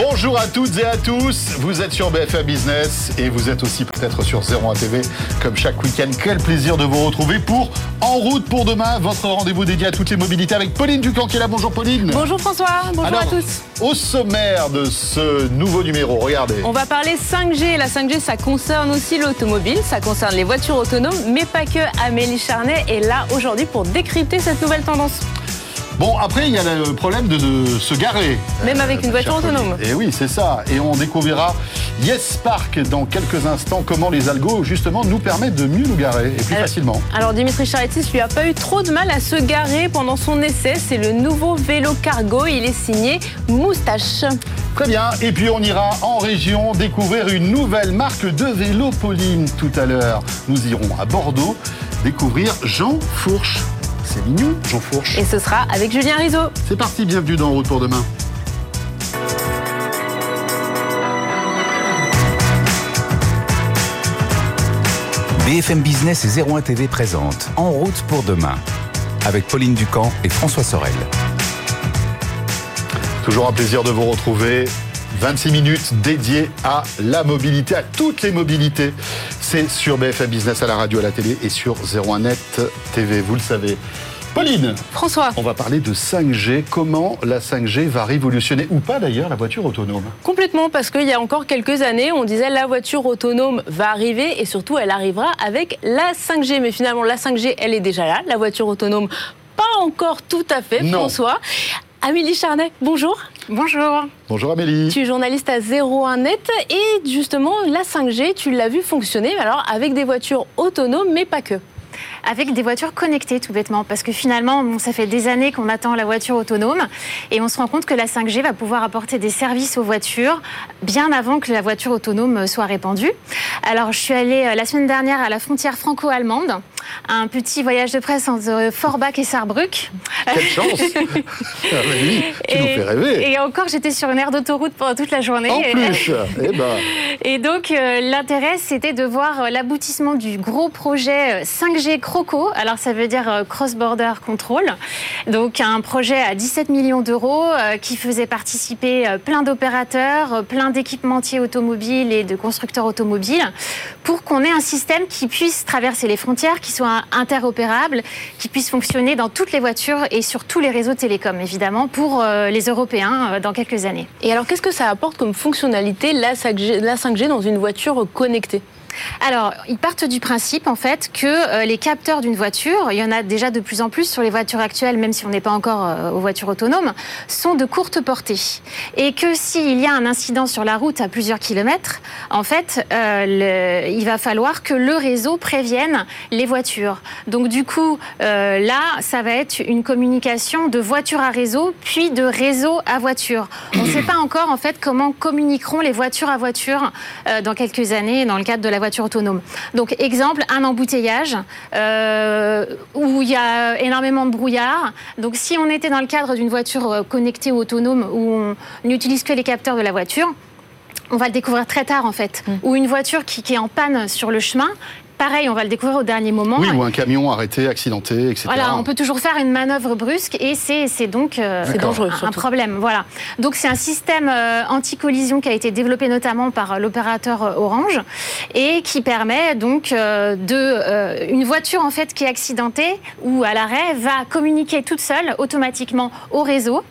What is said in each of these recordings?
Bonjour à toutes et à tous, vous êtes sur BFM Business et vous êtes aussi peut-être sur 01 TV comme chaque week-end. Quel plaisir de vous retrouver pour En route pour demain, votre rendez-vous dédié à toutes les mobilités avec Pauline Ducamp qui est là. Bonjour Pauline. Bonjour François, bonjour à tous. Au sommaire de ce nouveau numéro, regardez. On va parler 5G. La 5G, ça concerne aussi l'automobile, ça concerne les voitures autonomes, mais pas que. Amélie Charnet est là aujourd'hui pour décrypter cette nouvelle tendance. Bon, après, il y a le problème de, se garer. Même avec une voiture autonome. Et oui, c'est ça. Et on découvrira Yes Park dans quelques instants, comment les algos, justement, nous permettent de mieux nous garer et plus facilement. Alors, Dimitri Charitis lui a pas eu trop de mal à se garer pendant son essai. C'est le nouveau vélo cargo. Il est signé Moustache. Très bien. Et puis, on ira en région découvrir une nouvelle marque de vélo, Pauline, tout à l'heure. Nous irons à Bordeaux découvrir Jean Fourche. C'est mignon, Jean Fourche. Et ce sera avec Julien Rizzo. C'est parti, bienvenue dans Route pour demain. BFM Business et 01 TV présente En route pour demain avec Pauline Ducamp et François Sorel. Toujours un plaisir de vous retrouver. 26 minutes dédiées à la mobilité, à toutes les mobilités. C'est sur BFM Business à la radio, à la télé et sur 01net TV, vous le savez. Pauline François On va parler de 5G. Comment la 5G va révolutionner, ou pas d'ailleurs, la voiture autonome? Complètement, parce qu'il y a encore quelques années, on disait la voiture autonome va arriver et surtout elle arrivera avec la 5G. Mais finalement, la 5G, elle est déjà là. La voiture autonome, pas encore tout à fait, François. Amélie Charnet, bonjour. Bonjour. Bonjour Amélie. Tu es journaliste à 01net et justement la 5G, tu l'as vu fonctionner alors avec des voitures autonomes mais pas que avec des voitures connectées tout bêtement. Parce que finalement, ça fait des années qu'on attend la voiture autonome et on se rend compte que la 5G va pouvoir apporter des services aux voitures bien avant que la voiture autonome soit répandue. Alors, je suis allée euh, la semaine dernière à la frontière franco-allemande, un petit voyage de presse entre Forbach et Saarbrück. Quelle chance Amélie, tu et, nous fais rêver Et encore, j'étais sur une aire d'autoroute pendant toute la journée. En plus eh ben. Et donc, euh, l'intérêt, c'était de voir euh, l'aboutissement du gros projet 5G CROCO. Alors, ça veut dire euh, Cross Border Control. Donc, un projet à 17 millions d'euros qui faisait participer plein d'opérateurs, plein d'équipementiers automobiles et de constructeurs automobiles pour qu'on ait un système qui puisse traverser les frontières, qui soit interopérable, qui puisse fonctionner dans toutes les voitures et sur tous les réseaux télécoms, évidemment, pour les Européens dans quelques années. Et alors, qu'est-ce que ça apporte comme fonctionnalité la 5G dans une voiture connectée? Alors, ils partent du principe, en fait, que euh, les capteurs d'une voiture, il y en a déjà de plus en plus sur les voitures actuelles, même si on n'est pas encore euh, aux voitures autonomes, sont de courte portée. Et que s'il y a un incident sur la route à plusieurs kilomètres, en fait, euh, il va falloir que le réseau prévienne les voitures. Donc, du coup, là, ça va être une communication de voiture à réseau, puis de réseau à voiture. On ne sait pas encore, en fait, comment communiqueront les voitures à voiture dans quelques années dans le cadre de la voiture autonome. Donc, exemple, un embouteillage euh, où il y a énormément de brouillard. Donc, si on était dans le cadre d'une voiture euh, connectée ou autonome où on n'utilise que les capteurs de la voiture, on va le découvrir très tard en fait. Mm. Ou une voiture qui, qui, est en panne sur le chemin Pareil, on va le découvrir au dernier moment. Oui, ou un camion arrêté, accidenté, etc. Voilà, on peut toujours faire une manœuvre brusque et c'est donc euh, dangereux, un problème. Voilà. Donc c'est un système euh, anti-collision qui a été développé notamment par euh, l'opérateur Orange et qui permet donc de une voiture en fait qui est accidentée ou à l'arrêt va communiquer toute seule automatiquement au réseau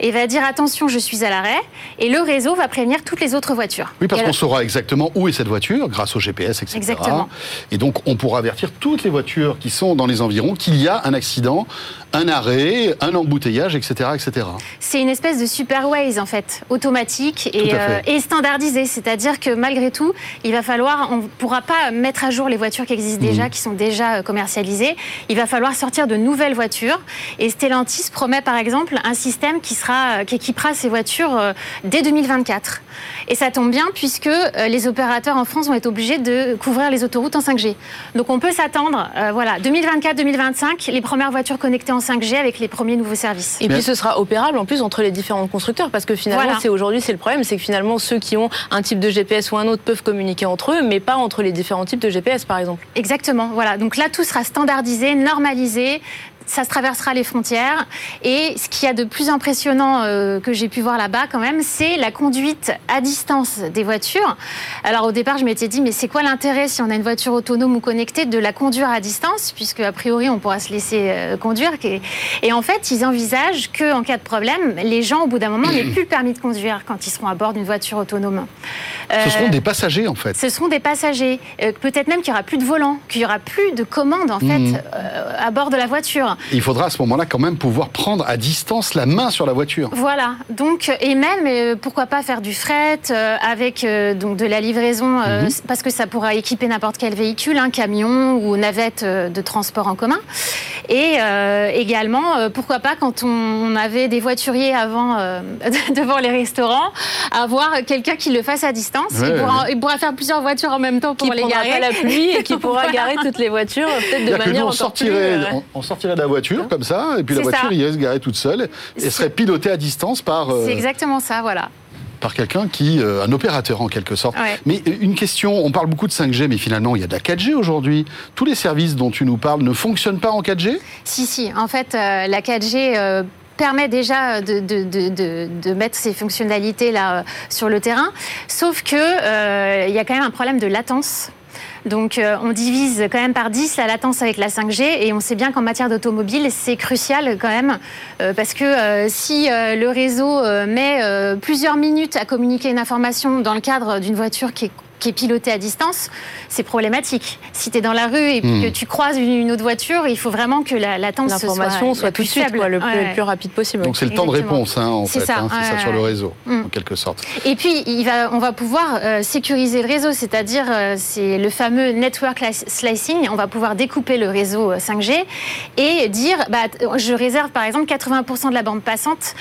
et va dire attention, je suis à l'arrêt, et le réseau va prévenir toutes les autres voitures. Oui, parce qu'on saura exactement où est cette voiture grâce au GPS, etc. Exactement. Et donc, on pourra avertir toutes les voitures qui sont dans les environs qu'il y a un accident, un arrêt, un embouteillage, etc. etc. C'est une espèce de super Waze, en fait, automatique et, euh, et standardisé. C'est-à-dire que malgré tout, il va falloir, on ne pourra pas mettre à jour les voitures qui existent déjà, mhm. qui sont déjà euh, commercialisées. Il va falloir sortir de nouvelles voitures. Et Stellantis promet, par exemple, un système qui, sera, qui équipera ces voitures euh, dès 2024. Et ça tombe bien puisque euh, les opérateurs en France vont être obligés de couvrir les autoroutes en 5G. Donc on peut s'attendre, euh, voilà, 2024-2025, les premières voitures connectées en 5G avec les premiers nouveaux services. Et puis ce sera opérable en plus entre les différents constructeurs parce que finalement, c'est aujourd'hui c'est le problème, c'est que finalement ceux qui ont un type de GPS ou un autre peuvent communiquer entre eux, mais pas entre les différents types de GPS par exemple. Exactement, voilà. Donc là tout sera standardisé, normalisé, ça se traversera les frontières. Et ce qu'il y a de plus impressionnant euh, que j'ai pu voir là-bas, quand même, c'est la conduite à distance des voitures. Alors au départ, je m'étais dit, mais c'est quoi l'intérêt si on a une voiture autonome ou connectée de la conduire à distance, puisque a priori on pourra se laisser euh, conduire. Et en fait, ils envisagent que en cas de problème, les gens au bout d'un moment n'aient plus le permis de conduire quand ils seront à bord d'une voiture autonome. ce seront des passagers en fait. Ce seront des passagers. Peut-être même qu'il n'y aura plus de volant, qu'il n'y aura plus de commande en fait mmh. à bord de la voiture. Il faudra à ce moment-là quand même pouvoir prendre à distance la main sur la voiture. Voilà. Donc et même euh, pourquoi pas faire du fret euh, avec euh, donc de la livraison mhm. parce que ça pourra équiper n'importe quel véhicule, un camion ou navette de transport en commun. Et également pourquoi pas quand on, avait des voituriers avant devant les restaurants, avoir quelqu'un qui le fasse à distance. il, pourra, faire plusieurs voitures en même temps pour les garer. la pluie et qui pourra garer toutes les voitures peut-être de manière encore plus. on sortirait la voiture comme ça, et puis la voiture irait se garer toute seule et serait pilotée à distance par. Euh, c'est exactement ça, voilà par quelqu'un qui, euh, un opérateur en quelque sorte. Mais euh, une question, on parle beaucoup de 5G, mais finalement il y a de la 4G aujourd'hui. Tous les services dont tu nous parles ne fonctionnent pas en 4G Si, si. En fait, la 4G permet déjà de, de, de, mettre ces fonctionnalités là sur le terrain, sauf que il y a quand même un problème de latence donc euh, on divise quand même par 10 la latence avec la 5G et on sait bien qu'en matière d'automobile, c'est crucial quand même euh, parce que euh, si le réseau met plusieurs minutes à communiquer une information dans le cadre d'une voiture qui est qui est piloté à distance, c'est problématique. Si tu es dans la rue et hmm. que tu croises une, autre voiture, il faut vraiment que la latence soit, soit tout de suite, le, plus, rapide possible. Donc c'est le temps de réponse, hein, en fait. C'est ça, hein, ça sur le réseau, hmm. en quelque sorte. Et puis, il va, on va pouvoir euh, sécuriser le réseau, c'est-à-dire euh, c'est le fameux network slicing. On va pouvoir découper le réseau 5G euh, et dire, bah, je réserve par exemple 80% de la bande passante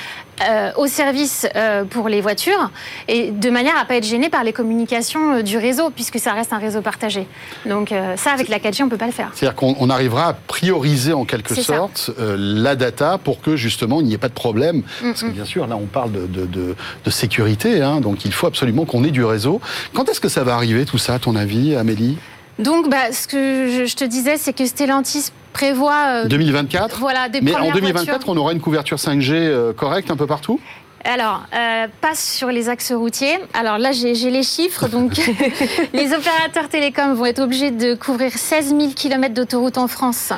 au service pour les voitures et de manière à pas être gêné par les communications du réseau, puisque ça reste un réseau partagé. Donc euh, ça, avec la 4G, on ne peut pas le faire. C'est-à-dire qu'on arrivera à prioriser en quelque sorte euh, la data pour que justement il n'y ait pas de problème. Mm, Parce que bien sûr, là, on parle de, de, sécurité, hein, donc il faut absolument qu'on ait du réseau. Quand est-ce que ça va arriver tout ça, à ton avis, Amélie? Donc, bah, ce que je, te disais, c'est que Stellantis prévoit... 2024 euh, Voilà, des Mais en 2024, on aura une couverture 5G correcte un peu partout? Alors, euh, passe sur les axes routiers. Alors là, j'ai les chiffres. Donc, les opérateurs télécoms vont être obligés de couvrir 16 000 km d'autoroute en France.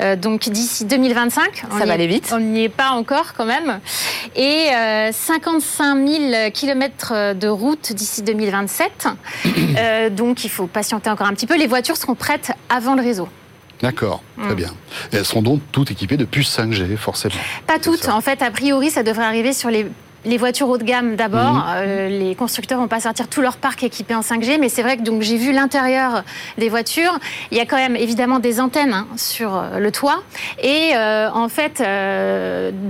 Euh, donc d'ici 2025. Ça va aller vite. On n'y est pas encore quand même. Et 55 000 km de route d'ici 2027. Euh, donc il faut patienter encore un petit peu. Les voitures seront prêtes avant le réseau. D'accord, très mm. bien. Et elles seront donc toutes équipées de puces 5G, forcément. Pas toutes. En fait, a priori, ça devrait arriver sur les les voitures haut de gamme d'abord. Mhm. Euh, les constructeurs vont pas sortir tout leur parc équipé en 5G, mais c'est vrai que donc j'ai vu l'intérieur des voitures. Il y a quand même évidemment des antennes hein, sur euh, le toit, et euh, en fait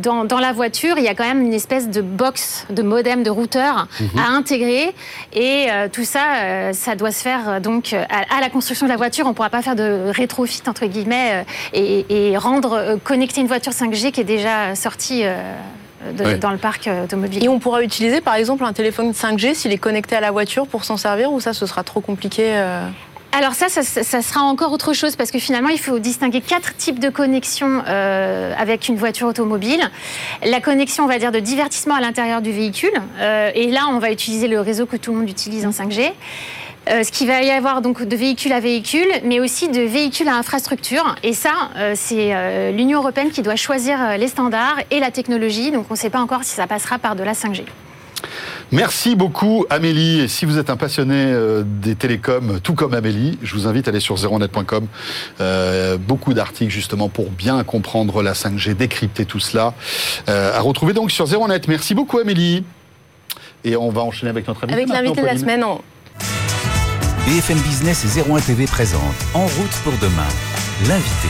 dans, dans, la voiture il y a quand même une espèce de box, de modem, de routeur mhm. à intégrer, et tout ça, ça doit se faire donc à, la construction de la voiture. On pourra pas faire de rétrofit entre guillemets et, et rendre connecter une voiture 5G qui est déjà sortie dans le parc euh, automobile. Et on pourra utiliser par exemple un téléphone 5G s'il est connecté à la voiture pour s'en servir ou ça ce sera trop compliqué euh alors ça, ça, sera encore autre chose parce que finalement, il faut distinguer quatre types de connexions euh, avec une voiture automobile. La connexion, on va dire, de divertissement à l'intérieur du véhicule. et là, on va utiliser le réseau que tout le monde utilise en 5G. Euh, ce qu'il va y avoir donc de véhicule à véhicule, mais aussi de véhicule à infrastructure. Et ça, euh, c'est euh, l'Union européenne qui doit choisir les standards et la technologie. Donc on ne sait pas encore si ça passera par de la 5G. Merci beaucoup Amélie. Et si vous êtes un passionné des télécoms, tout comme Amélie, je vous invite à aller sur zeronet.com. beaucoup d'articles justement pour bien comprendre la 5G, décrypter tout cela. à retrouver donc sur Zeronet. Merci beaucoup Amélie. Et on va enchaîner avec notre invité. Avec l'invité de la semaine. BFM Business et 01 TV présente En route pour demain, l'invité.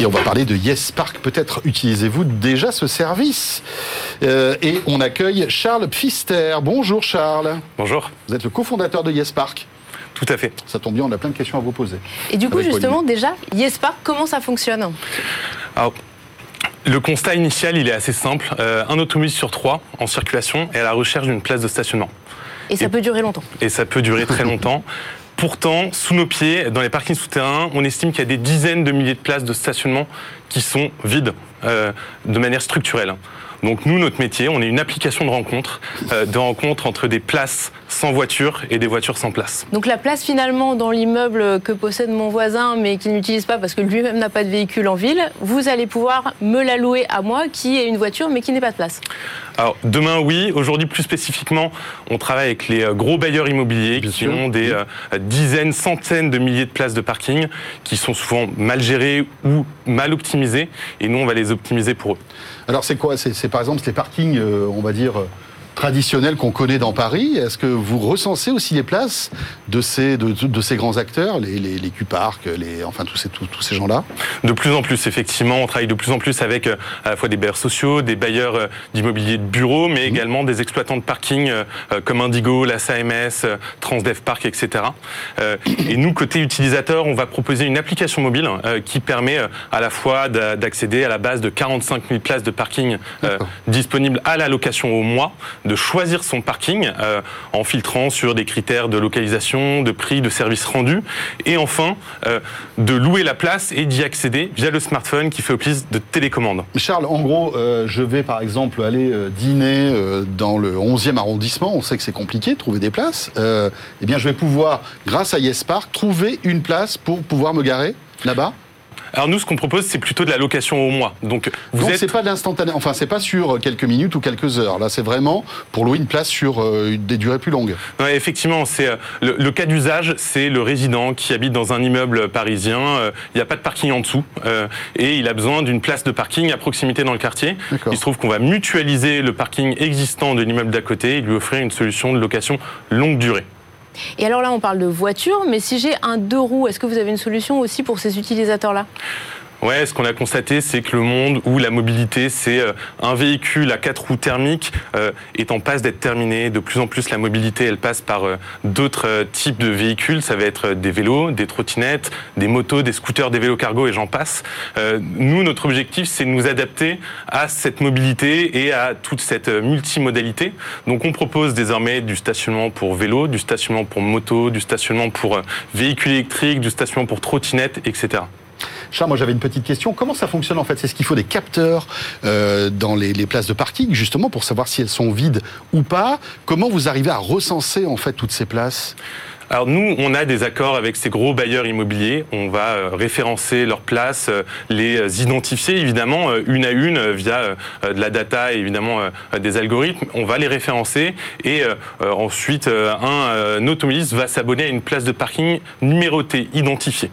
Et on va parler de Yes Park. Peut-être utilisez-vous déjà ce service. Euh, et on accueille Charles Pfister. Bonjour Charles. Bonjour. Vous êtes le cofondateur de Yes Park. Tout à fait. Ça tombe bien, on a plein de questions à vous poser. Et du coup, justement, déjà, Yes Park, comment ça fonctionne Alors, le constat initial, il est assez simple. Euh, un automobile sur trois en circulation est à la recherche d'une place de stationnement. Et ça peut durer longtemps. Et ça peut durer très longtemps. Pourtant, sous nos pieds, dans les parkings souterrains, on estime qu'il y a des dizaines de milliers de places de stationnement qui sont vides de manière structurelle. Donc nous, notre métier, on est une application de rencontre, euh, de rencontre entre des places sans voiture et des voitures sans place. Donc la place finalement dans l'immeuble que possède mon voisin mais qu'il n'utilise pas parce que lui-même n'a pas de véhicule en ville, vous allez pouvoir me la louer à moi qui ai une voiture mais qui n'est pas de place. Alors demain oui, aujourd'hui plus spécifiquement, on travaille avec les euh, gros bailleurs immobiliers qui ont des euh, dizaines, centaines de milliers de places de parking qui sont souvent mal gérées ou mal optimisées et nous on va les optimiser pour eux. Alors c'est quoi? C'est par exemple les parkings, euh, on va dire traditionnels qu'on connaît dans Paris. Est-ce que vous recensez aussi les places de ces, de, ces grands acteurs, les, les, les Q-Park, les, enfin tous ces, tous, ces gens-là? De plus en plus, effectivement. On travaille de plus en plus avec euh, à la fois des bailleurs sociaux, des bailleurs euh, d'immobilier de bureaux, mais mmh. également des exploitants de parking euh, comme Indigo, la SAMS, Transdev Park, etc. Et nous, côté utilisateur, on va proposer une application mobile qui permet à la fois d'accéder à la base de 45 000 places de parking disponibles à la location au mois de choisir son parking euh, en filtrant sur des critères de localisation, de prix, de services rendus, et enfin euh, de louer la place et d'y accéder via le smartphone qui fait office de télécommande. Charles, en gros, euh, je vais par exemple aller dîner dans le 11e arrondissement, on sait que c'est compliqué trouver des places, eh bien je vais pouvoir, grâce à YesPark, trouver une place pour pouvoir me garer là-bas alors nous, ce qu'on propose, c'est plutôt de la location au mois. Donc, vous Donc c'est pas de l'instantané. Enfin, c'est pas sur quelques minutes ou quelques heures. Là, c'est vraiment pour louer une place sur euh, des durées plus longues. effectivement, c'est euh, le, cas d'usage, c'est le résident qui habite dans un immeuble parisien. Euh, il n'y a pas de parking en dessous et il a besoin d'une place de parking à proximité dans le quartier. Il se trouve qu'on va mutualiser le parking existant de l'immeuble d'à côté et lui offrir une solution de location longue durée. Et alors là, on parle de voiture, mais si j'ai un deux roues, est-ce que vous avez une solution aussi pour ces utilisateurs-là? Ouais, ce qu'on a constaté, c'est que le monde où la mobilité, c'est euh, un véhicule à quatre roues thermiques, euh, est en passe d'être terminé. De plus en plus, la mobilité, elle passe par euh, d'autres types de véhicules. Ça va être des vélos, des trottinettes, des motos, des scooters, des vélos cargo et j'en passe. nous, notre objectif, c'est de nous adapter à cette mobilité et à toute cette multimodalité. Donc, on propose désormais du stationnement pour vélo, du stationnement pour moto, du stationnement pour véhicules électriques, du stationnement pour trottinettes, etc. Charles, moi j'avais une petite question. Comment ça fonctionne en fait? C'est ce qu'il faut des capteurs euh, dans les, places de parking, justement, pour savoir si elles sont vides ou pas? Comment vous arrivez à recenser en fait toutes ces places? Alors nous, on a des accords avec ces gros bailleurs immobiliers. On va euh, référencer leurs places, euh, les identifier évidemment une à une via de la data et évidemment des algorithmes. On va les référencer et ensuite un automobiliste va s'abonner à une place de parking numérotée, identifiée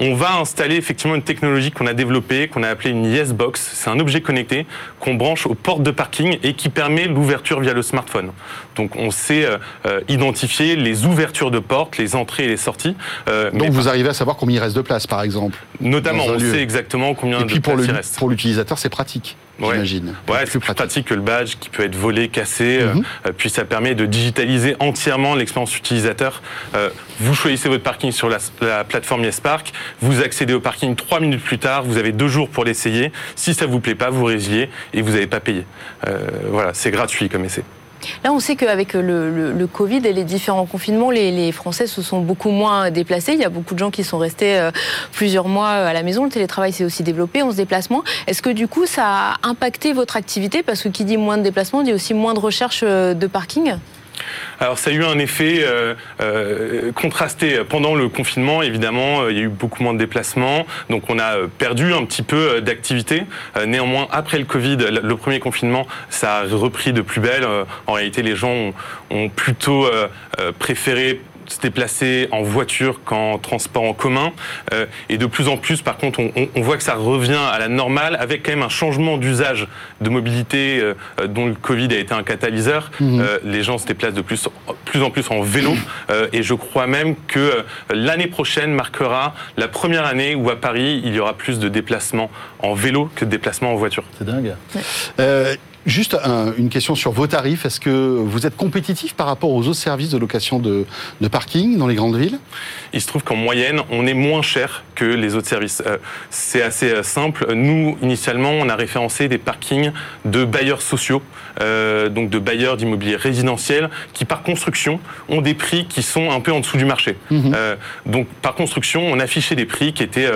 on va installer effectivement une technologie qu'on a développée, qu'on a appelée une YesBox. C'est un objet connecté qu'on branche aux portes de parking et qui permet l'ouverture via le smartphone. Donc on sait euh, euh, identifier les ouvertures de portes, les entrées et les sorties. Euh, Donc vous arrivez à savoir combien il reste de place, par exemple Notamment, on sait exactement combien de place il reste. Pour l'utilisateur, c'est pratique j'imagine. Ouais, c'est plus pratique. que le badge qui peut être volé, cassé. Euh, mhm. euh, puis ça permet de digitaliser entièrement l'expérience utilisateur. Euh, vous choisissez votre parking sur la, plateforme YesPark, vous accédez au parking trois minutes plus tard, vous avez deux jours pour l'essayer. Si ça vous plaît pas, vous résiliez et vous n'avez pas payé. voilà, c'est gratuit comme essai. Là, on sait qu'avec le, Covid et les différents confinements, les, Français se sont beaucoup moins déplacés. Il y a beaucoup de gens qui sont restés euh, plusieurs mois à la maison. Le télétravail s'est aussi développé, on se déplace moins. Est-ce que du coup, ça a impacté votre activité? Parce que qui dit moins de déplacements dit aussi moins de recherche euh, de parking alors ça a eu un effet euh, euh, contrasté. Pendant le confinement, évidemment, euh, il y a eu beaucoup moins de déplacements, donc on a perdu un petit peu d'activité. néanmoins, après le Covid, le premier confinement, ça a repris de plus belle. en réalité, les gens ont plutôt préféré se déplacer en voiture qu'en transport en commun. Euh, et de plus en plus, par contre, on, voit que ça revient à la normale avec quand même un changement d'usage de mobilité euh, dont le Covid a été un catalyseur. Mmh. Euh, les gens se déplacent de plus, plus en plus en vélo. et je crois même que l'année prochaine marquera la première année où à Paris, il y aura plus de déplacements en vélo que de déplacements en voiture. C'est dingue. Juste une question sur vos tarifs. Est-ce que vous êtes compétitif par rapport aux autres services de location de, parking dans les grandes villes? Il se trouve qu'en moyenne, on est moins cher que les autres services. Euh, c'est assez euh, simple. Nous, initialement, on a référencé des parkings de bailleurs sociaux, euh, donc de bailleurs d'immobilier résidentiel, qui par construction ont des prix qui sont un peu en dessous du marché. Mhm. donc par construction, on affichait des prix qui étaient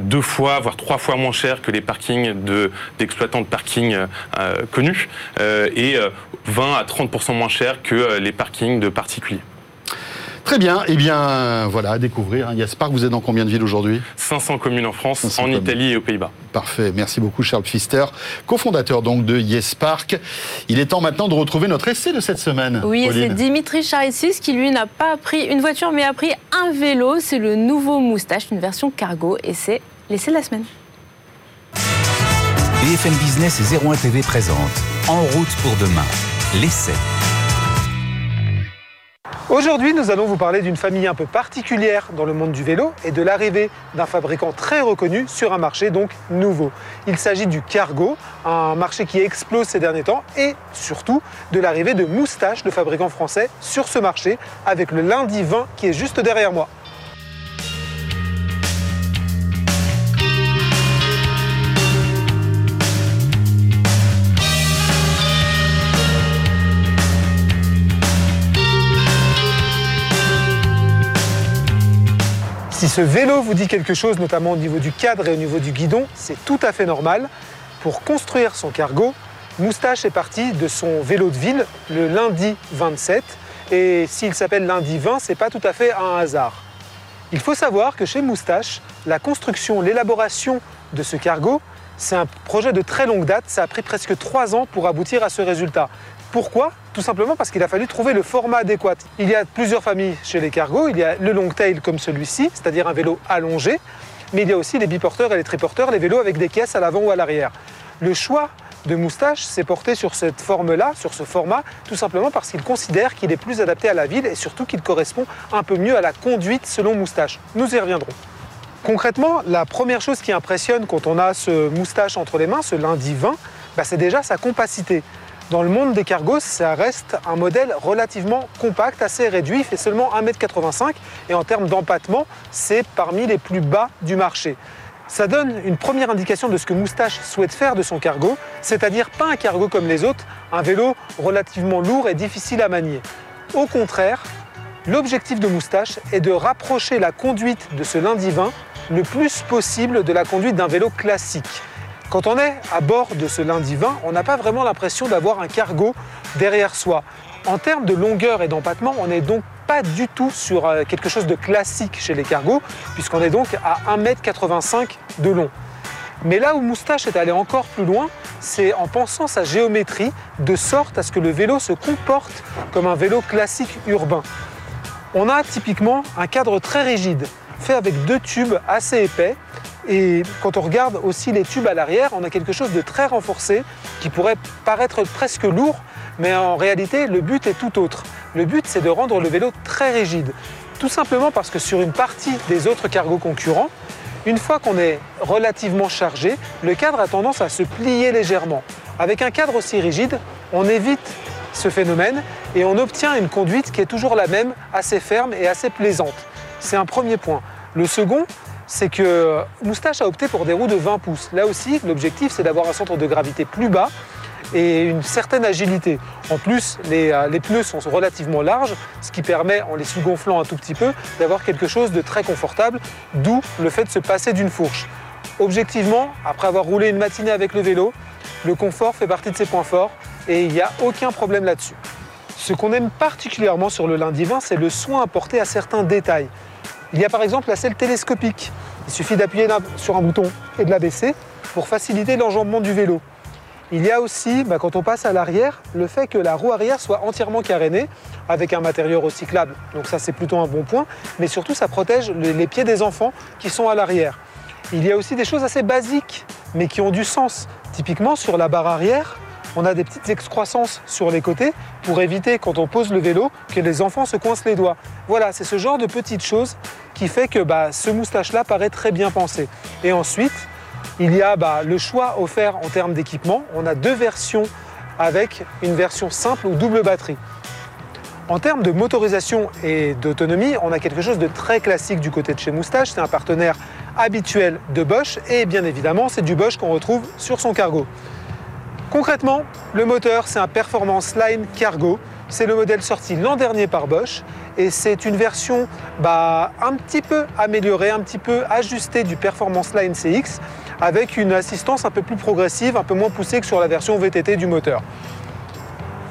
deux fois, voire trois fois moins chers que les parkings d'exploitants de, parking connus euh, et 20 euh, à 30% moins cher que euh, les parkings de particuliers. Très bien. Eh bien, voilà, à découvrir. Yaspark, vous êtes dans combien de villes aujourd'hui? 500 communes en France, en Italie et aux Pays-Bas. Parfait. Merci beaucoup, Charles Pfister, cofondateur donc de Yespark. Il est temps maintenant de retrouver notre essai de cette semaine. Oui, c'est Dimitri Charissis qui, lui, n'a pas pris une voiture, mais a pris un vélo. C'est le nouveau Moustache, une version cargo. Et c'est l'essai de la semaine. BFM Business et 01 TV présente En route pour demain, l'essai. Aujourd'hui, nous allons vous parler d'une famille un peu particulière dans le monde du vélo et de l'arrivée d'un fabricant très reconnu sur un marché donc nouveau. Il s'agit du cargo, un marché qui explose ces derniers temps et surtout de l'arrivée de Moustache, le fabricant français, sur ce marché avec le lundi 20 qui est juste derrière moi. Si ce vélo vous dit quelque chose, notamment au niveau du cadre et au niveau du guidon, c'est tout à fait normal. Pour construire son cargo, Moustache est parti de son vélo de ville le lundi 27. Et s'il s'appelle lundi 20, c'est pas tout à fait un hasard. Il faut savoir que chez Moustache, la construction, l'élaboration de ce cargo, c'est un projet de très longue date. Ça a pris presque trois ans pour aboutir à ce résultat. Pourquoi Tout simplement parce qu'il a fallu trouver le format adéquat. Il y a plusieurs familles chez les cargos. Il y a le long tail comme celui-ci, c'est-à-dire un vélo allongé, mais il y a aussi les biporteurs et les triporteurs, les vélos avec des caisses à l'avant ou à l'arrière. Le choix de Moustache s'est porté sur cette forme-là, sur ce format, tout simplement parce qu'il considère qu'il est plus adapté à la ville et surtout qu'il correspond un peu mieux à la conduite selon Moustache. Nous y reviendrons. Concrètement, la première chose qui impressionne quand on a ce moustache entre les mains, ce lundi 20, bah, c'est déjà sa compacité. Dans le monde des cargos, ça reste un modèle relativement compact, assez réduit, fait seulement 1m85 et en termes d'empattement, c'est parmi les plus bas du marché. Ça donne une première indication de ce que Moustache souhaite faire de son cargo, c'est-à-dire pas un cargo comme les autres, un vélo relativement lourd et difficile à manier. Au contraire, l'objectif de Moustache est de rapprocher la conduite de ce lundi 20 le plus possible de la conduite d'un vélo classique. Quand on est à bord de ce lundi 20, on n'a pas vraiment l'impression d'avoir un cargo derrière soi. En termes de longueur et d'empattement, on n'est donc pas du tout sur euh, quelque chose de classique chez les cargos, puisqu'on est donc à 1m85 de long. Mais là où Moustache est allé encore plus loin, c'est en pensant sa géométrie de sorte à ce que le vélo se comporte comme un vélo classique urbain. On a typiquement un cadre très rigide, fait avec deux tubes assez épais et quand on regarde aussi les tubes à l'arrière, on a quelque chose de très renforcé qui pourrait paraître presque lourd, mais en réalité, le but est tout autre. Le but, c'est de rendre le vélo très rigide. Tout simplement parce que sur une partie des autres cargos concurrents, une fois qu'on est relativement chargé, le cadre a tendance à se plier légèrement. Avec un cadre aussi rigide, on évite ce phénomène et on obtient une conduite qui est toujours la même, assez ferme et assez plaisante. C'est un premier point. Le second, c'est que Moustache a opté pour des roues de 20 pouces. Là aussi, l'objectif, c'est d'avoir un centre de gravité plus bas et une certaine agilité. En plus, les, euh, pneus sont relativement larges, ce qui permet, en les sous-gonflant un tout petit peu, d'avoir quelque chose de très confortable, d'où le fait de se passer d'une fourche. Objectivement, après avoir roulé une matinée avec le vélo, le confort fait partie de ses points forts et il n'y a aucun problème là-dessus. Ce qu'on aime particulièrement sur le lundi 20, c'est le soin apporté à certains détails. Il y a par exemple la selle télescopique. Il suffit d'appuyer sur un bouton et de la baisser pour faciliter l'enjambement du vélo. Il y a aussi, bah, quand on passe à l'arrière, le fait que la roue arrière soit entièrement carénée avec un matériau recyclable. Donc ça c'est plutôt un bon point, mais surtout ça protège les pieds des enfants qui sont à l'arrière. Il y a aussi des choses assez basiques, mais qui ont du sens. Typiquement sur la barre arrière, on a des petites excroissances sur les côtés pour éviter, quand on pose le vélo, que les enfants se coincent les doigts. Voilà, c'est ce genre de petites choses qui fait que bah, ce moustache-là paraît très bien pensé. Et ensuite, il y a bah, le choix offert en termes d'équipement. On a deux versions avec une version simple ou double batterie. En termes de motorisation et d'autonomie, on a quelque chose de très classique du côté de chez Moustache. C'est un partenaire habituel de Bosch et bien évidemment, c'est du Bosch qu'on retrouve sur son cargo. Concrètement, le moteur, c'est un Performance Line Cargo. C'est le modèle sorti l'an dernier par Bosch et c'est une version bah, un petit peu améliorée, un petit peu ajustée du Performance Line CX avec une assistance un peu plus progressive, un peu moins poussée que sur la version VTT du moteur.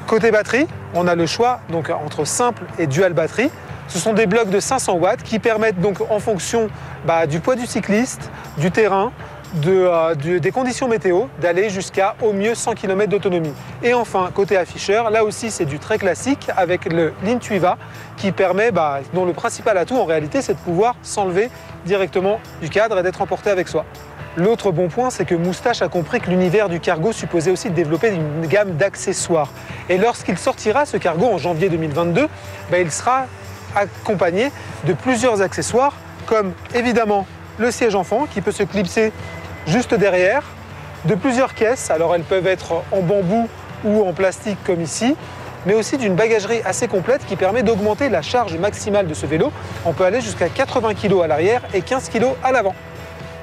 Côté batterie, on a le choix donc, entre simple et dual batterie. Ce sont des blocs de 500 watts qui permettent donc en fonction bah, du poids du cycliste, du terrain, euh, des conditions météo, d'aller jusqu'à au mieux 100 km d'autonomie. Et enfin, côté afficheur, là aussi c'est du très classique avec le Lintuiva qui permet, bah, dont le principal atout en réalité c'est de pouvoir s'enlever directement du cadre et d'être emporté avec soi. L'autre bon point, c'est que Moustache a compris que l'univers du cargo supposait aussi développer une gamme d'accessoires. Et lorsqu'il sortira ce cargo en janvier 2022, bah, il sera accompagné de plusieurs accessoires, comme évidemment le siège enfant qui peut se clipser juste derrière, de plusieurs caisses, alors elles peuvent être en bambou ou en plastique comme ici, mais aussi d'une bagagerie assez complète qui permet d'augmenter la charge maximale de ce vélo. On peut aller jusqu'à 80 kg à l'arrière et 15 kg à l'avant.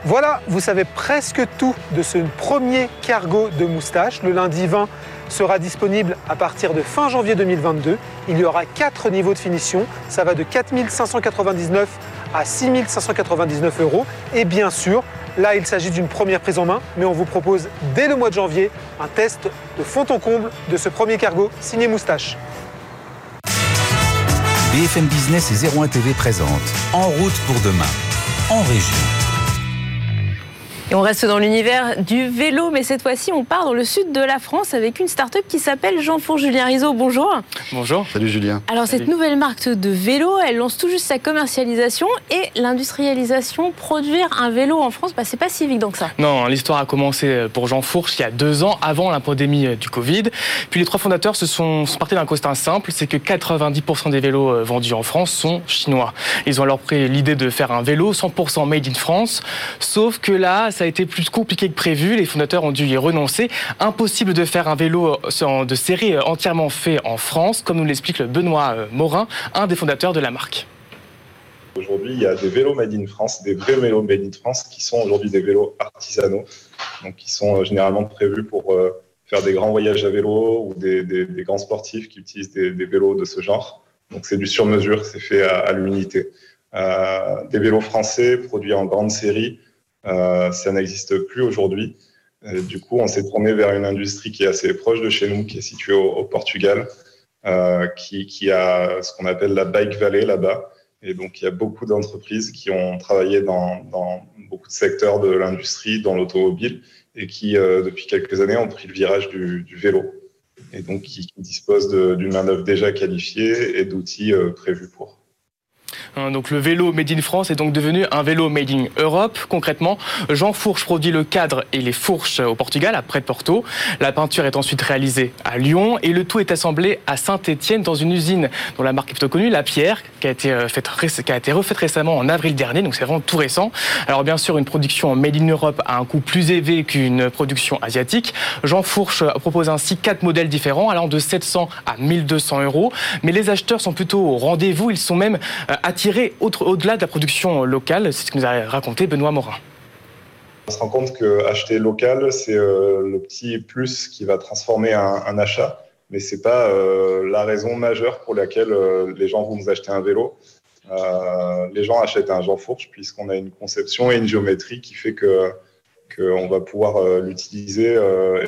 Voilà, vous savez presque tout de ce premier cargo de moustache. Le lundi 20 sera disponible à partir de fin janvier 2022. Il y aura quatre niveaux de finition. Ça va de 4599 à 6599 euros. Et bien sûr, là, il s'agit d'une première prise en main, mais on vous propose dès le mois de janvier un test de fond en comble de ce premier cargo signé moustache. BFM Business et 01 TV présente En route pour demain, en région. Et on reste dans l'univers du vélo, mais cette fois-ci, on part dans le sud de la France avec une start-up qui s'appelle Jean Four Julien Rizzo. Bonjour. Bonjour. Salut Julien. Alors, cette nouvelle marque de vélo, elle lance tout juste sa commercialisation et l'industrialisation. Produire un vélo en France, bah, c'est pas si évident que ça. Non, l'histoire a commencé pour Jean Fourche il y a deux ans, avant la pandémie du Covid. Puis les trois fondateurs se sont, partis d'un constat simple c'est que 90% des vélos euh, vendus en France sont chinois. Ils ont alors pris l'idée de faire un vélo 100% made in France. Sauf que là, ça a été plus compliqué que prévu. Les fondateurs ont dû y renoncer. Impossible de faire un vélo euh, de série euh, entièrement fait en France, comme nous l'explique Benoît euh, Morin, un des fondateurs de la marque. Aujourd'hui, il y a des vélos made in France, des vrais vélos made in France qui sont aujourd'hui des vélos artisanaux, donc qui sont généralement prévus pour faire des grands voyages à vélo ou des, grands sportifs qui utilisent des, vélos de ce genre. Donc c'est du sur-mesure, c'est fait à, l'unité. des vélos français produits en grande série ça n'existe plus aujourd'hui. Euh, du coup, on s'est tourné vers une industrie qui est assez proche de chez nous, qui est située au, Portugal, euh, qui, qui, a ce qu'on appelle la Bike Valley là-bas. Et donc, il y a beaucoup d'entreprises qui ont travaillé dans, dans beaucoup de secteurs de l'industrie, dans l'automobile, et qui, depuis quelques années, ont pris le virage du, du vélo. Et donc, qui, qui disposent d'une main-d'œuvre déjà qualifiée et d'outils prévus pour. Hein, donc le vélo Made in France est donc devenu un vélo Made in Europe. Concrètement, Jean Fourche produit le cadre et les fourches au Portugal, après Porto. La peinture est ensuite réalisée à Lyon et le tout est assemblé à Saint-Étienne dans une usine dont la marque est plutôt connue, La Pierre, qui a été, euh, qui a été refaite récemment en avril dernier, donc c'est vraiment tout récent. Alors bien sûr, une production Made in Europe a un coût plus élevé qu'une production asiatique. Jean Fourche propose ainsi quatre modèles différents allant de 700 à 1200 euros. Mais les acheteurs sont plutôt au rendez-vous, ils sont même euh, attirés au-delà de la production locale. C'est ce que nous a raconté Benoît Morin. On se rend compte que acheter local, c'est euh, le petit plus qui va transformer un, achat, mais c'est pas euh, la raison majeure pour laquelle euh, les gens vont nous acheter un vélo. les gens achètent un Jean Fourche puisqu'on a une conception et une géométrie qui fait que qu'on va pouvoir l'utiliser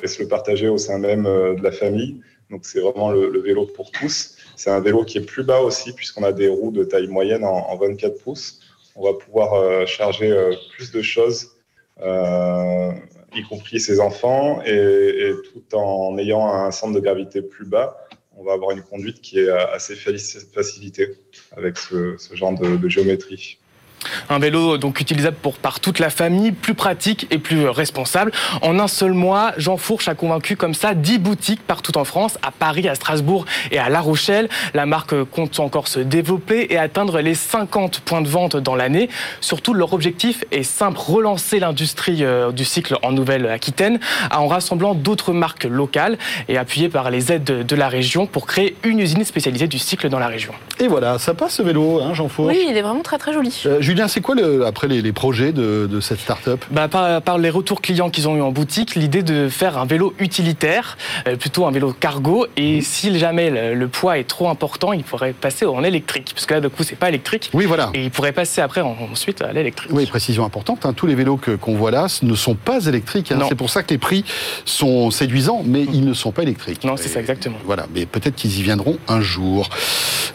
et se le partager au sein même de la famille. Donc c'est vraiment le, vélo pour tous. C'est un vélo qui est plus bas aussi, puisqu'on a des roues de taille moyenne en, 24 pouces. On va pouvoir euh, charger euh, plus de choses, euh, y compris ses enfants, et, tout en ayant un centre de gravité plus bas, on va avoir une conduite qui est assez facilitée avec ce, genre de géométrie. Un vélo donc utilisable pour, par toute la famille, plus pratique et plus responsable. En un seul mois, Jean Fourche a convaincu comme ça 10 boutiques partout en France, à Paris, à Strasbourg et à La Rochelle. La marque compte encore se développer et atteindre les 50 points de vente dans l'année. Surtout, leur objectif est simple, relancer l'industrie euh, du cycle en Nouvelle-Aquitaine en rassemblant d'autres marques locales et appuyé par les aides de la région pour créer une usine spécialisée du cycle dans la région. Et voilà, ça passe ce vélo, hein, Jean Fourche? Oui, il est vraiment très très joli. Euh, Julien, c'est quoi le, après les, projets de, cette start-up? Bah, par, les retours clients qu'ils ont eu en boutique, l'idée de faire un vélo utilitaire, euh, plutôt un vélo cargo, et si jamais le, poids est trop important, il pourrait passer en électrique, parce que là, du coup, c'est pas électrique. Oui, voilà. Et il pourrait passer après ensuite à l'électrique. Oui, précision importante. Hein, tous les vélos qu'on voit là ne sont pas électriques. Hein. C'est pour ça que les prix sont séduisants, mais mm. ils ne sont pas électriques. Non, c'est ça exactement. Voilà, mais peut-être qu'ils y viendront un jour.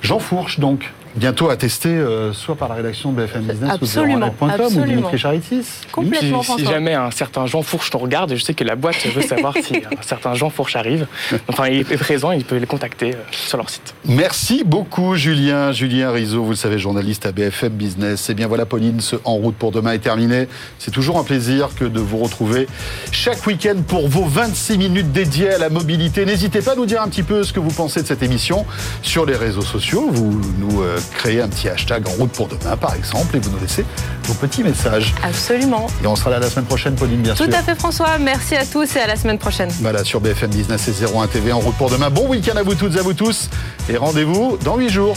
Jean Fourche, donc, bientôt à tester, euh, soit par la rédaction de BFM Business absolument, ou de ou Dimitri Charitis. Complètement. Si, jamais un certain Jean Fourche nous regarde, je sais que la boîte veut savoir si un certain Jean Fourche arrive. Enfin, il est présent, il peut les contacter euh, sur leur site. Merci beaucoup, Julien. Julien Rizzo, vous le savez, journaliste à BFM Business. Et bien voilà, Pauline, ce En route pour demain est terminé. C'est toujours un plaisir que de vous retrouver chaque week-end pour vos 26 minutes dédiées à la mobilité. N'hésitez pas à nous dire un petit peu ce que vous pensez de cette émission sur les réseaux sociaux. Vous nous euh, créer un petit hashtag en route pour demain, par exemple, et vous nous laissez vos petits messages. Absolument. Et on sera là la semaine prochaine, Pauline, bien sûr. Tout à fait, François. Merci à tous et à la semaine prochaine. Voilà, sur BFM Business et 01 TV, en route pour demain. Bon week-end à vous toutes et à vous tous. Et rendez-vous dans 8 jours.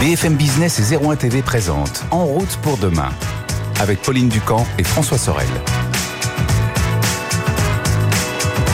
BFM Business et 01 TV présente En route pour demain avec Pauline Ducamp et François Sorel.